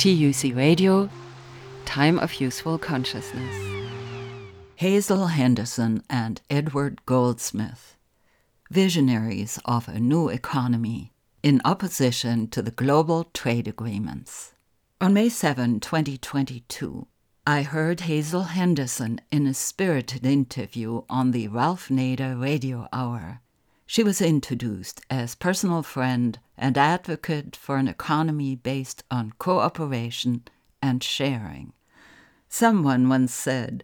TUC Radio, Time of Useful Consciousness. Hazel Henderson and Edward Goldsmith, visionaries of a new economy in opposition to the global trade agreements. On May 7, 2022, I heard Hazel Henderson in a spirited interview on the Ralph Nader Radio Hour. She was introduced as personal friend and advocate for an economy based on cooperation and sharing. Someone once said,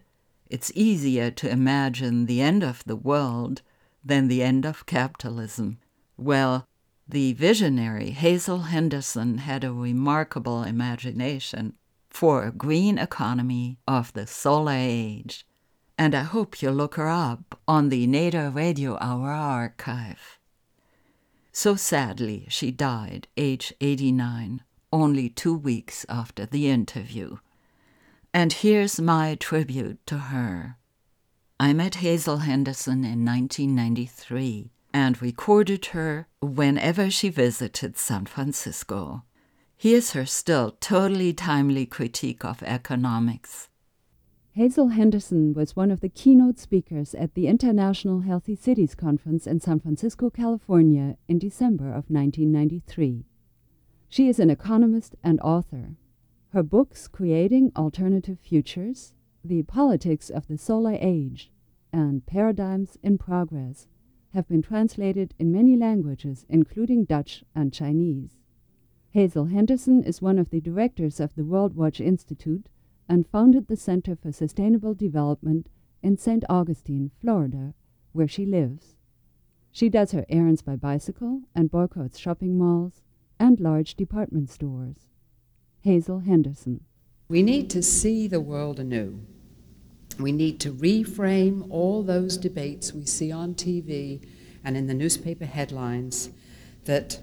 It's easier to imagine the end of the world than the end of capitalism. Well, the visionary Hazel Henderson had a remarkable imagination for a green economy of the solar age and I hope you'll look her up on the Nader Radio Hour archive. So sadly, she died, age 89, only two weeks after the interview. And here's my tribute to her. I met Hazel Henderson in 1993 and recorded her whenever she visited San Francisco. Here's her still totally timely critique of economics. Hazel Henderson was one of the keynote speakers at the International Healthy Cities Conference in San Francisco, California in December of 1993. She is an economist and author. Her books Creating Alternative Futures, The Politics of the Solar Age, and Paradigms in Progress have been translated in many languages, including Dutch and Chinese. Hazel Henderson is one of the directors of the World Watch Institute and founded the Center for Sustainable Development in St. Augustine, Florida, where she lives. She does her errands by bicycle and boycotts shopping malls and large department stores. Hazel Henderson. We need to see the world anew. We need to reframe all those debates we see on TV and in the newspaper headlines that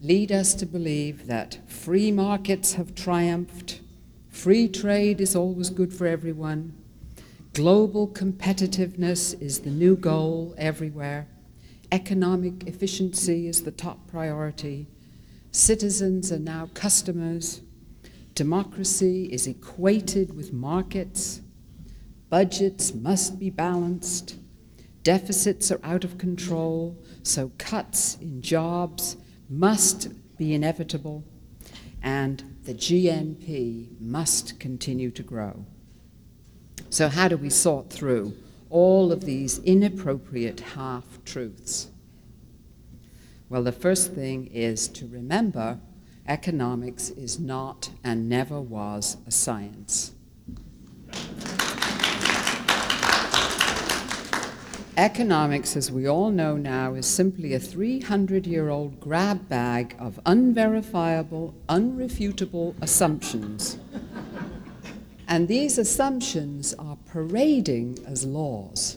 lead us to believe that free markets have triumphed, Free trade is always good for everyone. Global competitiveness is the new goal everywhere. Economic efficiency is the top priority. Citizens are now customers. Democracy is equated with markets. Budgets must be balanced. Deficits are out of control, so cuts in jobs must be inevitable. And the GNP must continue to grow. So, how do we sort through all of these inappropriate half truths? Well, the first thing is to remember economics is not and never was a science. Economics, as we all know now, is simply a 300 year old grab bag of unverifiable, unrefutable assumptions. and these assumptions are parading as laws.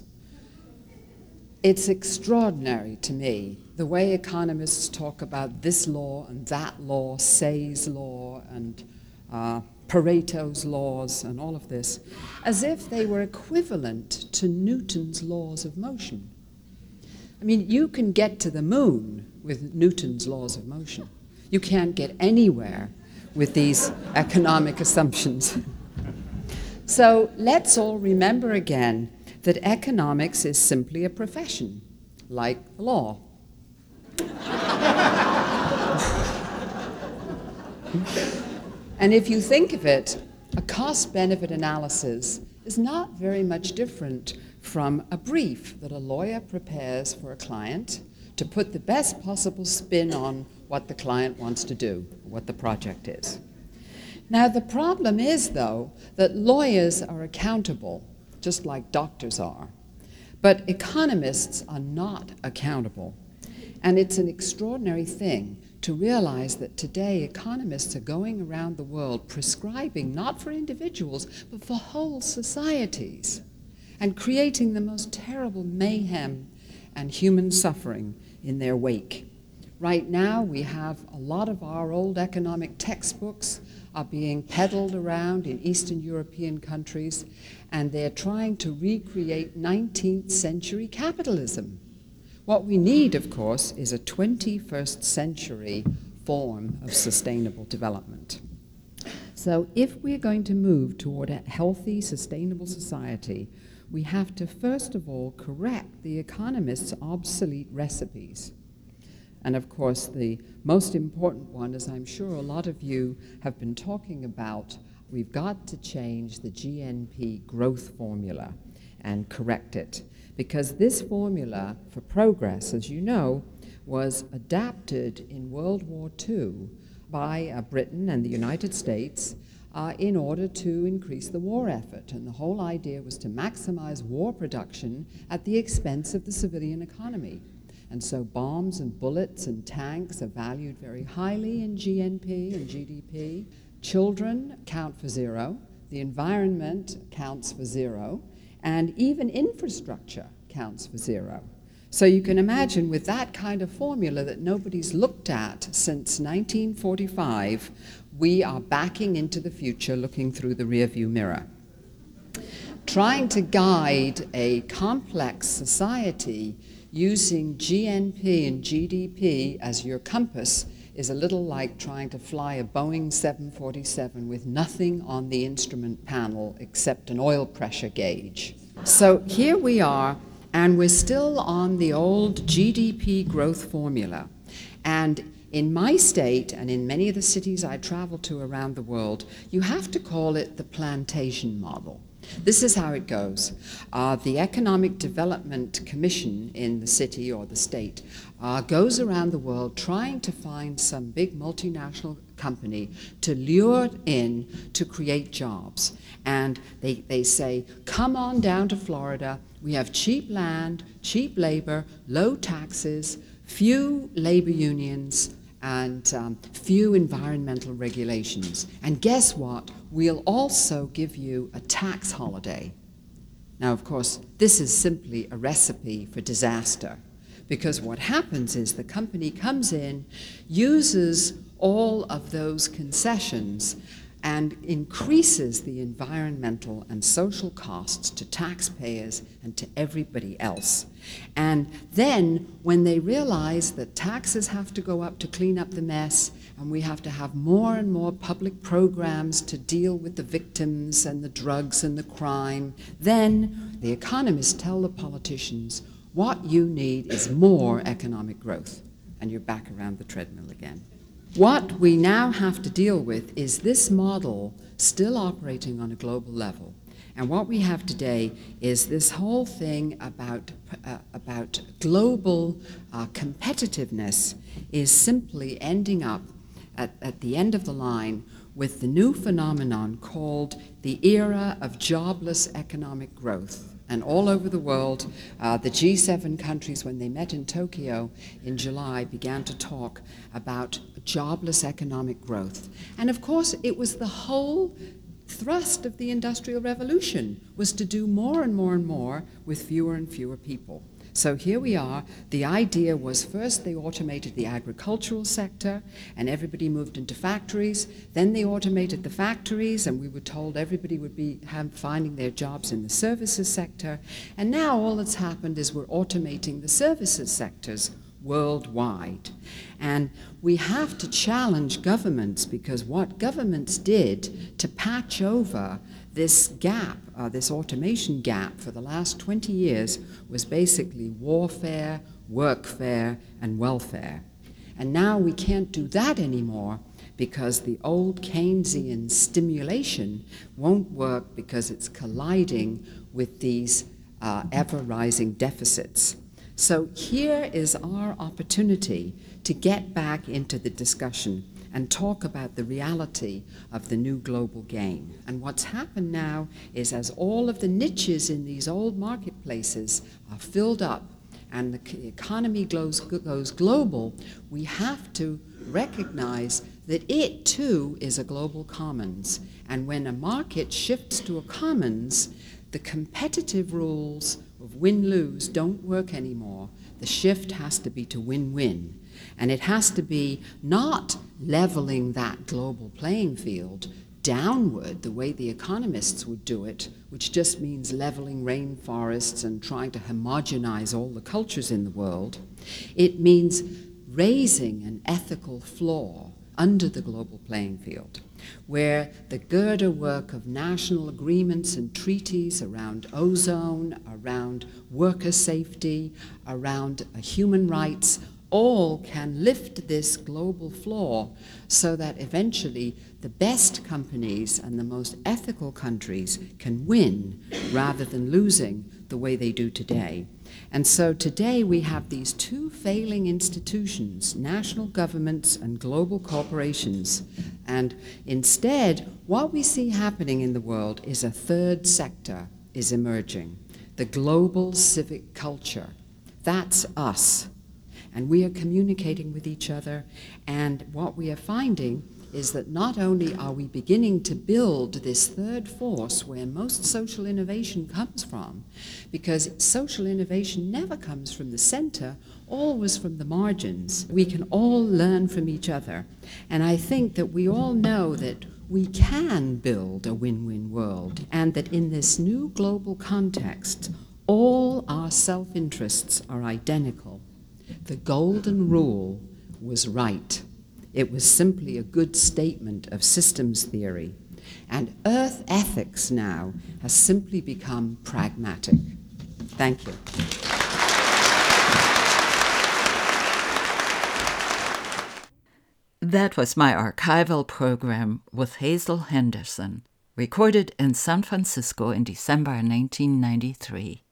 It's extraordinary to me the way economists talk about this law and that law, Say's law, and uh, Pareto's laws and all of this, as if they were equivalent to Newton's laws of motion. I mean, you can get to the moon with Newton's laws of motion. You can't get anywhere with these economic assumptions. so let's all remember again that economics is simply a profession, like law. And if you think of it, a cost benefit analysis is not very much different from a brief that a lawyer prepares for a client to put the best possible spin on what the client wants to do, what the project is. Now, the problem is, though, that lawyers are accountable, just like doctors are, but economists are not accountable. And it's an extraordinary thing to realize that today economists are going around the world prescribing not for individuals, but for whole societies and creating the most terrible mayhem and human suffering in their wake. Right now, we have a lot of our old economic textbooks are being peddled around in Eastern European countries, and they're trying to recreate 19th century capitalism. What we need, of course, is a 21st century form of sustainable development. So, if we're going to move toward a healthy, sustainable society, we have to first of all correct the economists' obsolete recipes. And of course, the most important one, as I'm sure a lot of you have been talking about, we've got to change the GNP growth formula and correct it. Because this formula for progress, as you know, was adapted in World War II by uh, Britain and the United States uh, in order to increase the war effort. And the whole idea was to maximize war production at the expense of the civilian economy. And so bombs and bullets and tanks are valued very highly in GNP and GDP. Children count for zero, the environment counts for zero, and even infrastructure counts for zero. So you can imagine with that kind of formula that nobody's looked at since 1945, we are backing into the future looking through the rearview mirror. Trying to guide a complex society using GNP and GDP as your compass is a little like trying to fly a Boeing 747 with nothing on the instrument panel except an oil pressure gauge. So here we are, and we're still on the old GDP growth formula. And in my state and in many of the cities I travel to around the world, you have to call it the plantation model. This is how it goes. Uh, the Economic Development Commission in the city or the state uh, goes around the world trying to find some big multinational company to lure in to create jobs. And they, they say, come on down to Florida. We have cheap land, cheap labor, low taxes, few labor unions, and um, few environmental regulations. And guess what? We'll also give you a tax holiday. Now, of course, this is simply a recipe for disaster because what happens is the company comes in, uses all of those concessions, and increases the environmental and social costs to taxpayers and to everybody else. And then, when they realize that taxes have to go up to clean up the mess, and we have to have more and more public programs to deal with the victims and the drugs and the crime, then the economists tell the politicians what you need is more economic growth. And you're back around the treadmill again. What we now have to deal with is this model still operating on a global level. And what we have today is this whole thing about, uh, about global uh, competitiveness is simply ending up at, at the end of the line with the new phenomenon called the era of jobless economic growth. And all over the world, uh, the G7 countries, when they met in Tokyo in July, began to talk about jobless economic growth. And of course, it was the whole thrust of the Industrial Revolution was to do more and more and more with fewer and fewer people. So here we are. The idea was first they automated the agricultural sector and everybody moved into factories. Then they automated the factories and we were told everybody would be finding their jobs in the services sector. And now all that's happened is we're automating the services sectors worldwide. And we have to challenge governments because what governments did to patch over this gap, uh, this automation gap for the last 20 years was basically warfare, workfare, and welfare. And now we can't do that anymore because the old Keynesian stimulation won't work because it's colliding with these uh, ever rising deficits. So here is our opportunity to get back into the discussion and talk about the reality of the new global game. And what's happened now is as all of the niches in these old marketplaces are filled up and the economy goes, goes global, we have to recognize that it too is a global commons. And when a market shifts to a commons, the competitive rules of win lose don't work anymore. The shift has to be to win win. And it has to be not leveling that global playing field downward the way the economists would do it, which just means leveling rainforests and trying to homogenize all the cultures in the world. It means raising an ethical floor under the global playing field, where the girder work of national agreements and treaties around ozone, around worker safety, around human rights, all can lift this global floor so that eventually the best companies and the most ethical countries can win rather than losing the way they do today. And so today we have these two failing institutions, national governments and global corporations. And instead, what we see happening in the world is a third sector is emerging the global civic culture. That's us and we are communicating with each other. And what we are finding is that not only are we beginning to build this third force where most social innovation comes from, because social innovation never comes from the center, always from the margins. We can all learn from each other. And I think that we all know that we can build a win win world, and that in this new global context, all our self interests are identical. The golden rule was right. It was simply a good statement of systems theory. And earth ethics now has simply become pragmatic. Thank you. That was my archival program with Hazel Henderson, recorded in San Francisco in December 1993.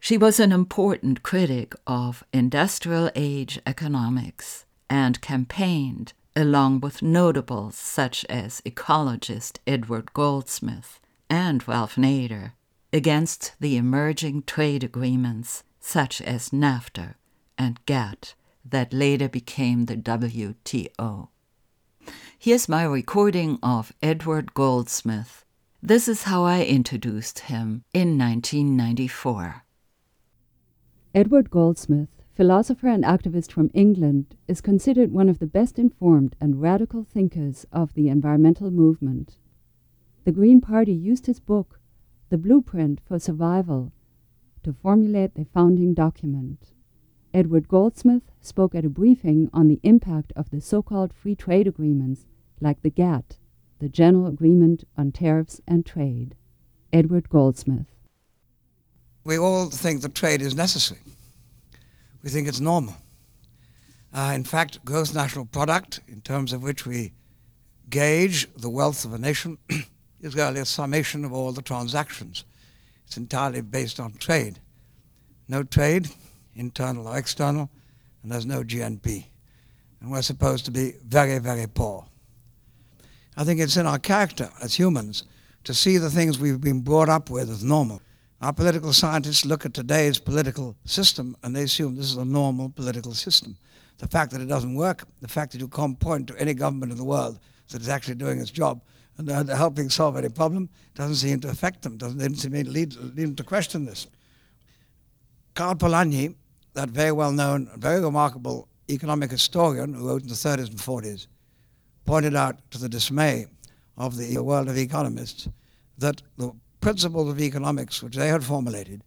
She was an important critic of industrial age economics and campaigned, along with notables such as ecologist Edward Goldsmith and Ralph Nader, against the emerging trade agreements such as NAFTA and GATT that later became the WTO. Here's my recording of Edward Goldsmith. This is how I introduced him in 1994. Edward Goldsmith, philosopher and activist from England, is considered one of the best informed and radical thinkers of the environmental movement. The Green Party used his book, The Blueprint for Survival, to formulate the founding document. Edward Goldsmith spoke at a briefing on the impact of the so called free trade agreements, like the GATT, the General Agreement on Tariffs and Trade. Edward Goldsmith we all think that trade is necessary. We think it's normal. Uh, in fact, gross national product, in terms of which we gauge the wealth of a nation, is really a summation of all the transactions. It's entirely based on trade. No trade, internal or external, and there's no GNP. And we're supposed to be very, very poor. I think it's in our character as humans to see the things we've been brought up with as normal our political scientists look at today's political system and they assume this is a normal political system. The fact that it doesn't work, the fact that you can't point to any government in the world that is actually doing its job and helping solve any problem doesn't seem to affect them, doesn't seem to lead, lead them to question this. Karl Polanyi, that very well known, very remarkable economic historian who wrote in the 30s and 40s, pointed out to the dismay of the world of economists that the principles of economics which they had formulated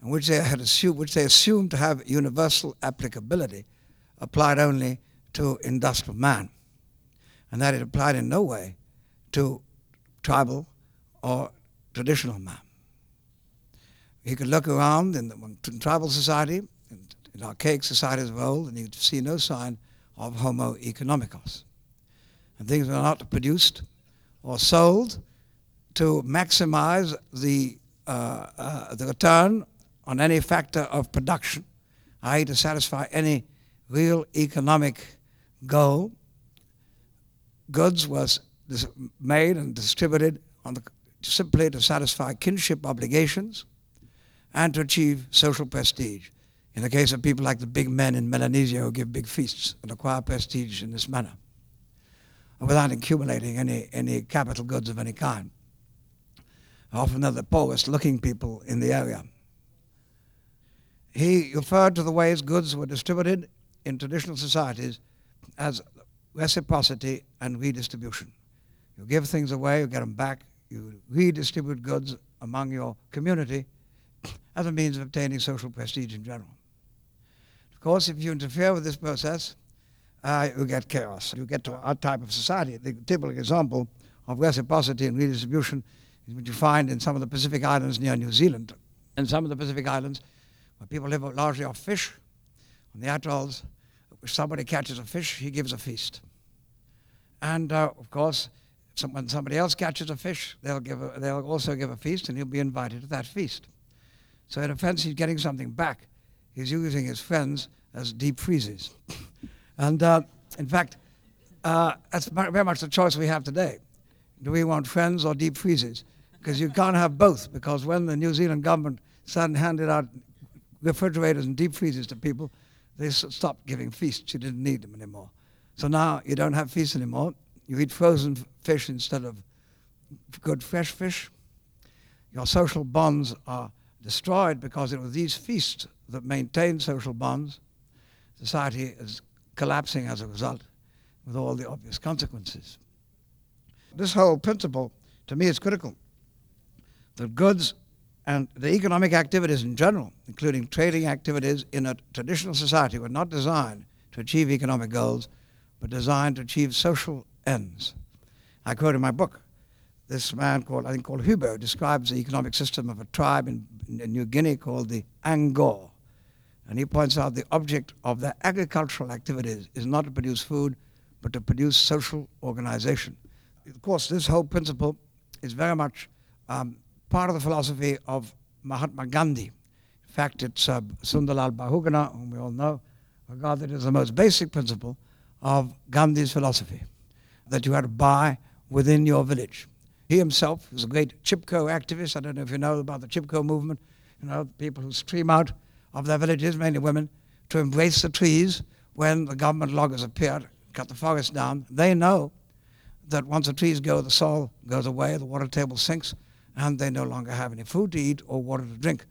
and which they had assumed, which they assumed to have universal applicability, applied only to industrial man, and that it applied in no way to tribal or traditional man. You could look around in, the, in tribal society, in, in archaic societies of old, and you'd see no sign of Homo economicus. And things were not produced or sold to maximize the, uh, uh, the return on any factor of production, i.e., to satisfy any real economic goal. Goods was made and distributed the, simply to satisfy kinship obligations and to achieve social prestige. In the case of people like the big men in Melanesia who give big feasts and acquire prestige in this manner, without accumulating any, any capital goods of any kind often they're the poorest looking people in the area. He referred to the ways goods were distributed in traditional societies as reciprocity and redistribution. You give things away, you get them back, you redistribute goods among your community as a means of obtaining social prestige in general. Of course, if you interfere with this process, uh, you get chaos. You get to our type of society. The typical example of reciprocity and redistribution what you find in some of the Pacific Islands near New Zealand. In some of the Pacific Islands, where people live largely off fish, on the atolls, if somebody catches a fish, he gives a feast. And uh, of course, some, when somebody else catches a fish, they'll, give a, they'll also give a feast, and he'll be invited to that feast. So in a sense, he's getting something back. He's using his friends as deep freezes. and uh, in fact, uh, that's very much the choice we have today. Do we want friends or deep freezes? Because you can't have both, because when the New Zealand government suddenly handed out refrigerators and deep freezers to people, they stopped giving feasts. You didn't need them anymore. So now you don't have feasts anymore. You eat frozen fish instead of good fresh fish. Your social bonds are destroyed because it was these feasts that maintained social bonds. Society is collapsing as a result with all the obvious consequences. This whole principle, to me, is critical. The goods and the economic activities in general, including trading activities in a traditional society, were not designed to achieve economic goals, but designed to achieve social ends. I quote in my book, this man called, I think called Huber, describes the economic system of a tribe in, in New Guinea called the Anggor. And he points out the object of their agricultural activities is not to produce food, but to produce social organization. Of course, this whole principle is very much um, part of the philosophy of Mahatma Gandhi. In fact, it's uh, Sunderlal Bahuguna, whom we all know, regarded as the most basic principle of Gandhi's philosophy, that you had to buy within your village. He himself was a great Chipko activist. I don't know if you know about the Chipko movement. You know, people who stream out of their villages, mainly women, to embrace the trees when the government loggers appear, cut the forest down. They know that once the trees go, the soil goes away, the water table sinks, and they no longer have any food to eat or water to drink.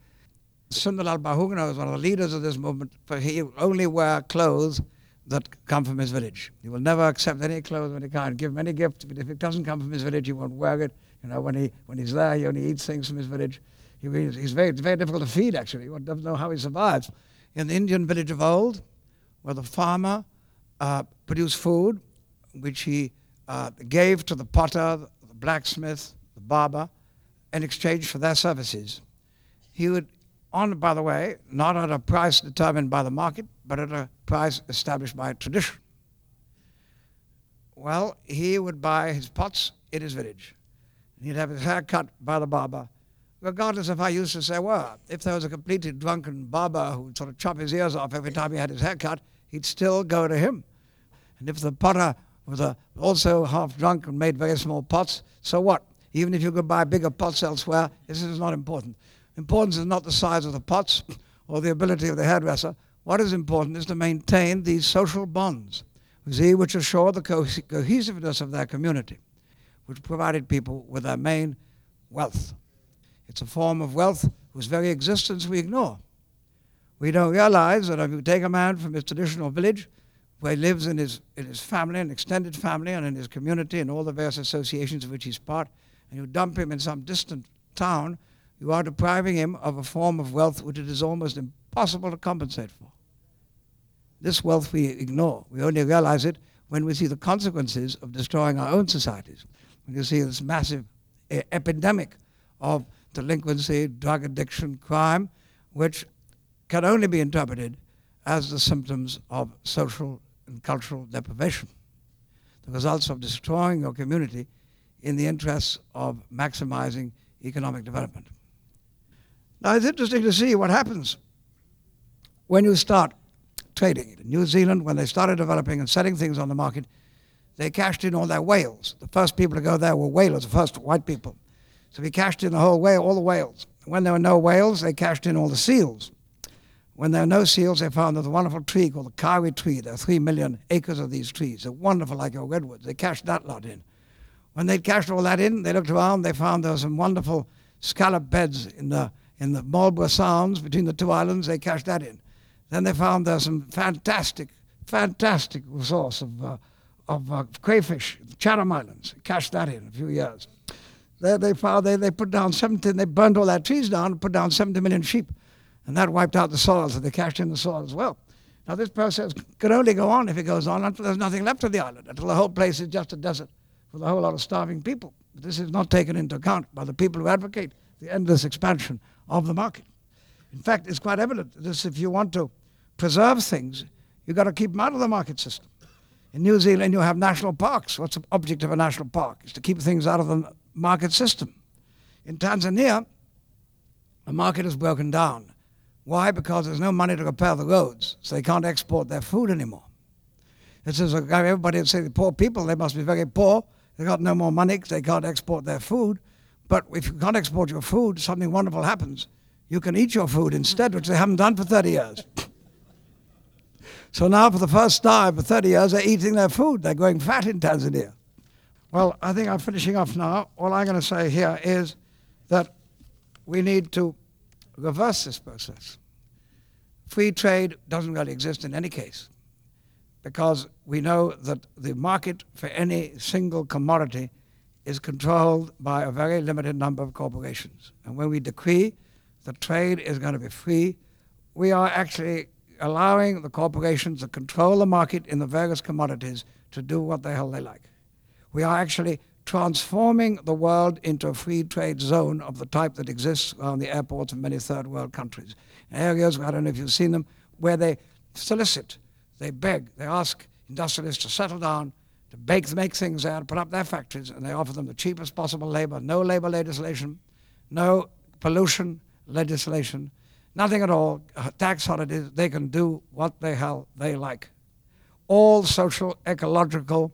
Sunderlal Bahuguna was one of the leaders of this movement, but he only wear clothes that come from his village. He will never accept any clothes of any kind, give him any gift, but if it doesn't come from his village, he won't wear it. You know, when, he, when he's there, he only eats things from his village. He, he's very, very difficult to feed, actually. One doesn't know how he survives. In the Indian village of old, where the farmer uh, produced food, which he uh, gave to the potter, the blacksmith, the barber, in exchange for their services. He would, on by the way, not at a price determined by the market, but at a price established by tradition. Well, he would buy his pots in his village. He'd have his hair cut by the barber, regardless of how useless they were. If there was a completely drunken barber who would sort of chop his ears off every time he had his hair cut, he'd still go to him. And if the potter was also half drunk and made very small pots, so what? Even if you could buy bigger pots elsewhere, this is not important. Importance is not the size of the pots or the ability of the hairdresser. What is important is to maintain these social bonds, see, which assure the co- cohesiveness of their community, which provided people with their main wealth. It's a form of wealth whose very existence we ignore. We don't realize that if you take a man from his traditional village, where he lives in his, in his family, and extended family, and in his community, and all the various associations of which he's part, and you dump him in some distant town, you are depriving him of a form of wealth which it is almost impossible to compensate for. This wealth we ignore. We only realize it when we see the consequences of destroying our own societies. When you see this massive e- epidemic of delinquency, drug addiction, crime, which can only be interpreted as the symptoms of social and cultural deprivation, the results of destroying your community in the interests of maximizing economic development. Now, it's interesting to see what happens when you start trading. In New Zealand, when they started developing and setting things on the market, they cashed in all their whales. The first people to go there were whalers, the first white people. So we cashed in the whole whale, all the whales. When there were no whales, they cashed in all the seals. When there were no seals, they found there's a wonderful tree called the kauri tree. There are three million acres of these trees. They're wonderful like your redwoods. They cashed that lot in. When they'd cashed all that in, they looked around, they found there were some wonderful scallop beds in the, in the Marlborough Sounds between the two islands. They cashed that in. Then they found there some fantastic, fantastic resource of, uh, of uh, crayfish, Chatham Islands. Cashed that in a few years. They, they found they, they put down 17, they burned all that trees down and put down 70 million sheep. And that wiped out the soil, so they cashed in the soil as well. Now, this process can only go on if it goes on until there's nothing left of the island, until the whole place is just a desert with a whole lot of starving people. This is not taken into account by the people who advocate the endless expansion of the market. In fact, it's quite evident that if you want to preserve things, you've got to keep them out of the market system. In New Zealand, you have national parks. What's the object of a national park? Is to keep things out of the market system. In Tanzania, the market has broken down. Why? Because there's no money to repair the roads, so they can't export their food anymore. This is a, everybody would say the poor people, they must be very poor. They got no more money, they can't export their food. But if you can't export your food, something wonderful happens. You can eat your food instead, which they haven't done for 30 years. so now, for the first time for 30 years, they're eating their food. They're going fat in Tanzania. Well, I think I'm finishing off now. All I'm going to say here is that we need to reverse this process. Free trade doesn't really exist in any case because we know that the market for any single commodity is controlled by a very limited number of corporations. And when we decree that trade is going to be free, we are actually allowing the corporations that control the market in the various commodities to do what the hell they like. We are actually transforming the world into a free trade zone of the type that exists around the airports of many third world countries. Areas, I don't know if you've seen them, where they solicit, they beg, they ask industrialists to settle down, to bake, make things there, to put up their factories, and they offer them the cheapest possible labor, no labor legislation, no pollution legislation, nothing at all, uh, tax holidays, they can do what the hell they like. All social, ecological,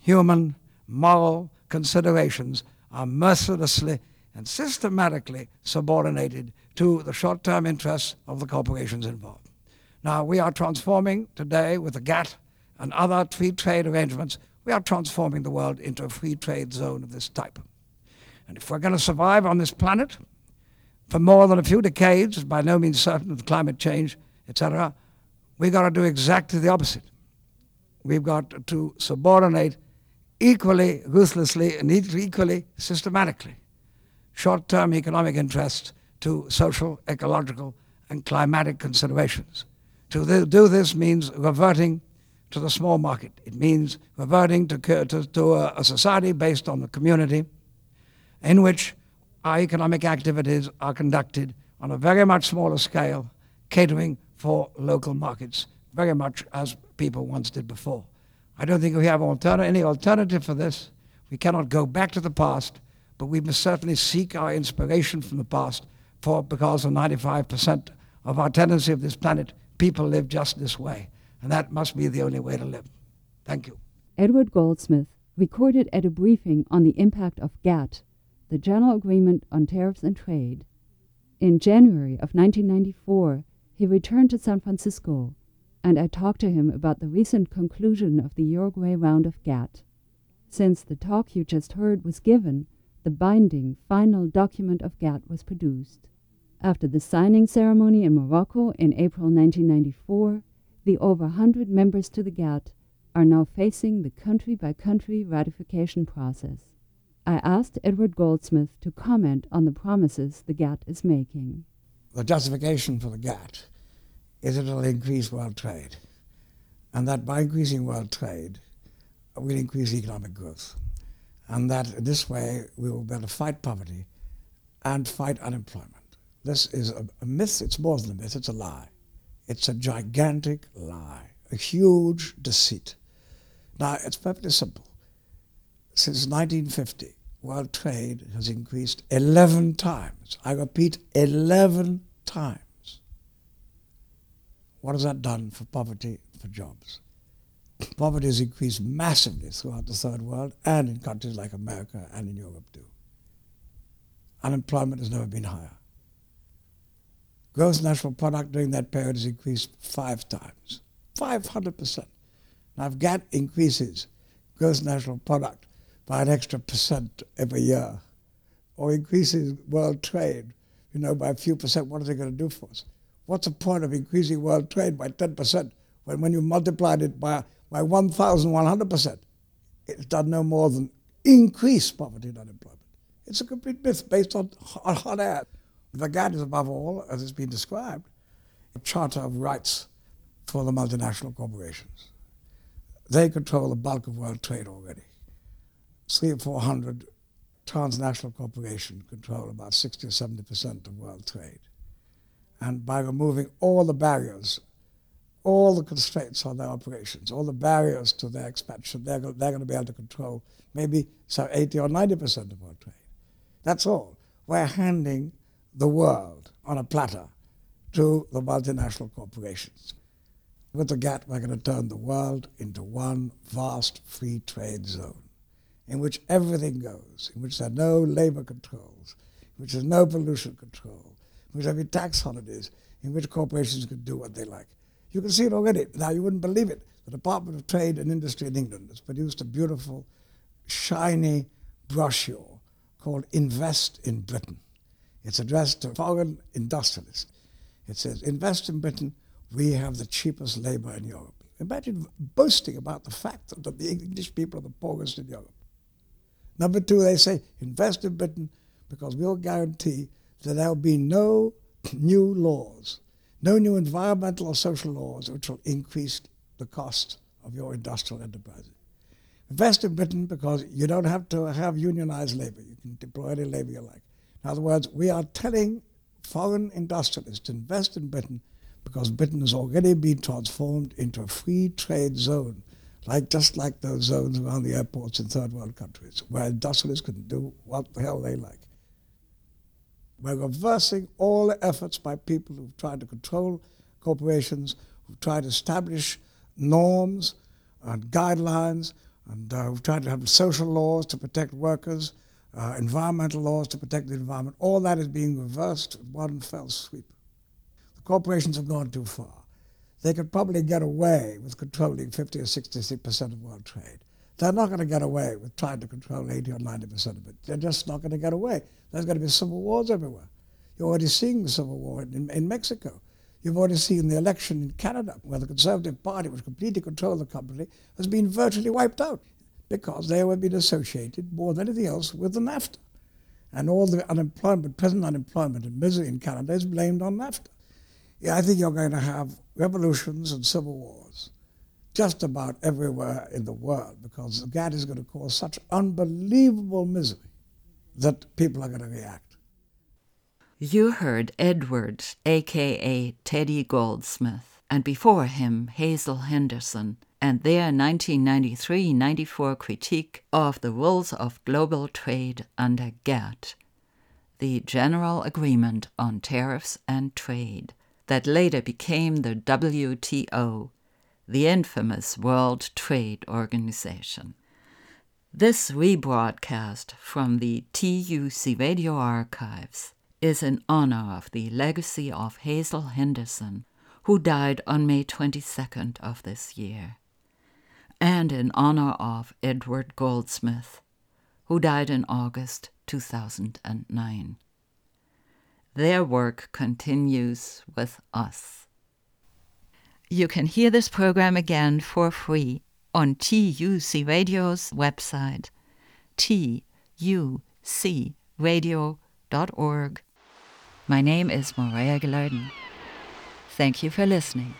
human, moral, considerations are mercilessly and systematically subordinated to the short term interests of the corporations involved. Now, we are transforming today with the GATT and other free trade arrangements, we are transforming the world into a free trade zone of this type. And if we're going to survive on this planet for more than a few decades, by no means certain with climate change, etc., we've got to do exactly the opposite. We've got to subordinate equally ruthlessly and equally systematically short term economic interests to social, ecological, and climatic considerations. To do this means reverting to the small market. It means reverting to, to, to a, a society based on the community in which our economic activities are conducted on a very much smaller scale, catering for local markets, very much as people once did before. I don't think we have any alternative for this. We cannot go back to the past, but we must certainly seek our inspiration from the past, for because of 95% of our tendency of this planet, people live just this way. And that must be the only way to live. Thank you. Edward Goldsmith recorded at a briefing on the impact of GATT, the General Agreement on Tariffs and Trade. In January of 1994, he returned to San Francisco and I talked to him about the recent conclusion of the Uruguay round of GATT. Since the talk you just heard was given, the binding final document of GATT was produced. After the signing ceremony in Morocco in April 1994, the over 100 members to the GATT are now facing the country by country ratification process. I asked Edward Goldsmith to comment on the promises the GATT is making. The justification for the GATT is it'll increase world trade. And that by increasing world trade, we'll increase economic growth. And that this way we will be able to fight poverty and fight unemployment. This is a, myth, it's more than a myth, it's a lie. It's a gigantic lie, a huge deceit. Now, it's perfectly simple. Since 1950, world trade has increased 11 times. I repeat, 11 times. What has that done for poverty, for jobs? Poverty has increased massively throughout the third world and in countries like America and in Europe too. Unemployment has never been higher. Gross national product during that period has increased five times, 500%. Now if GATT increases gross national product by an extra percent every year, or increases world trade, you know, by a few percent, what are they going to do for us? What's the point of increasing world trade by 10% when, when you multiplied it by, by 1,100%, it's done no more than increase poverty and unemployment. It's a complete myth based on, on hot air. The GATT is above all, as it's been described, a charter of rights for the multinational corporations. They control the bulk of world trade already. Three or four hundred transnational corporations control about 60 or 70 percent of world trade. And by removing all the barriers, all the constraints on their operations, all the barriers to their expansion, they're, they're going to be able to control maybe so 80 or 90 percent of world trade. That's all. We're handing the world on a platter to the multinational corporations. With the GATT, we're going to turn the world into one vast free trade zone in which everything goes, in which there are no labor controls, in which there's no pollution control, in which there are tax holidays, in which corporations can do what they like. You can see it already. Now, you wouldn't believe it. The Department of Trade and Industry in England has produced a beautiful, shiny brochure called Invest in Britain. It's addressed to foreign industrialists. It says, Invest in Britain we have the cheapest labor in Europe. Imagine boasting about the fact that the English people are the poorest in Europe. Number two, they say invest in Britain because we'll guarantee that there will be no new laws, no new environmental or social laws which will increase the cost of your industrial enterprises. Invest in Britain because you don't have to have unionized labor. You can deploy any labor you like. In other words, we are telling foreign industrialists to invest in Britain because Britain has already been transformed into a free trade zone, like just like those zones around the airports in third world countries, where industrialists can do what the hell they like. We're reversing all the efforts by people who've tried to control corporations, who've tried to establish norms and guidelines, and uh, who've tried to have social laws to protect workers, uh, environmental laws to protect the environment. All that is being reversed in one fell sweep The corporations have gone too far. They could probably get away with controlling 50 or 60 percent of world trade. They're not going to get away with trying to control 80 or 90 percent of it. They're just not going to get away. There's going to be civil wars everywhere. You're already seeing the civil war in, in Mexico. You've already seen the election in Canada, where the Conservative Party, which completely controlled the country, has been virtually wiped out because they have been associated more than anything else with the NAFTA. And all the unemployment, present unemployment and misery in Canada is blamed on NAFTA. Yeah, I think you're going to have revolutions and civil wars just about everywhere in the world because the GATT is going to cause such unbelievable misery that people are going to react. You heard Edward, aka Teddy Goldsmith, and before him Hazel Henderson, and their 1993 94 critique of the rules of global trade under GATT, the General Agreement on Tariffs and Trade that later became the WTO, the infamous World Trade Organization. This rebroadcast from the TUC Radio archives is in honor of the legacy of Hazel Henderson, who died on May 22nd of this year, and in honor of Edward Goldsmith, who died in August 2009. Their work continues with us. You can hear this program again for free on TUC Radio's website, tucradio.org. My name is Maria Gilardin. Thank you for listening.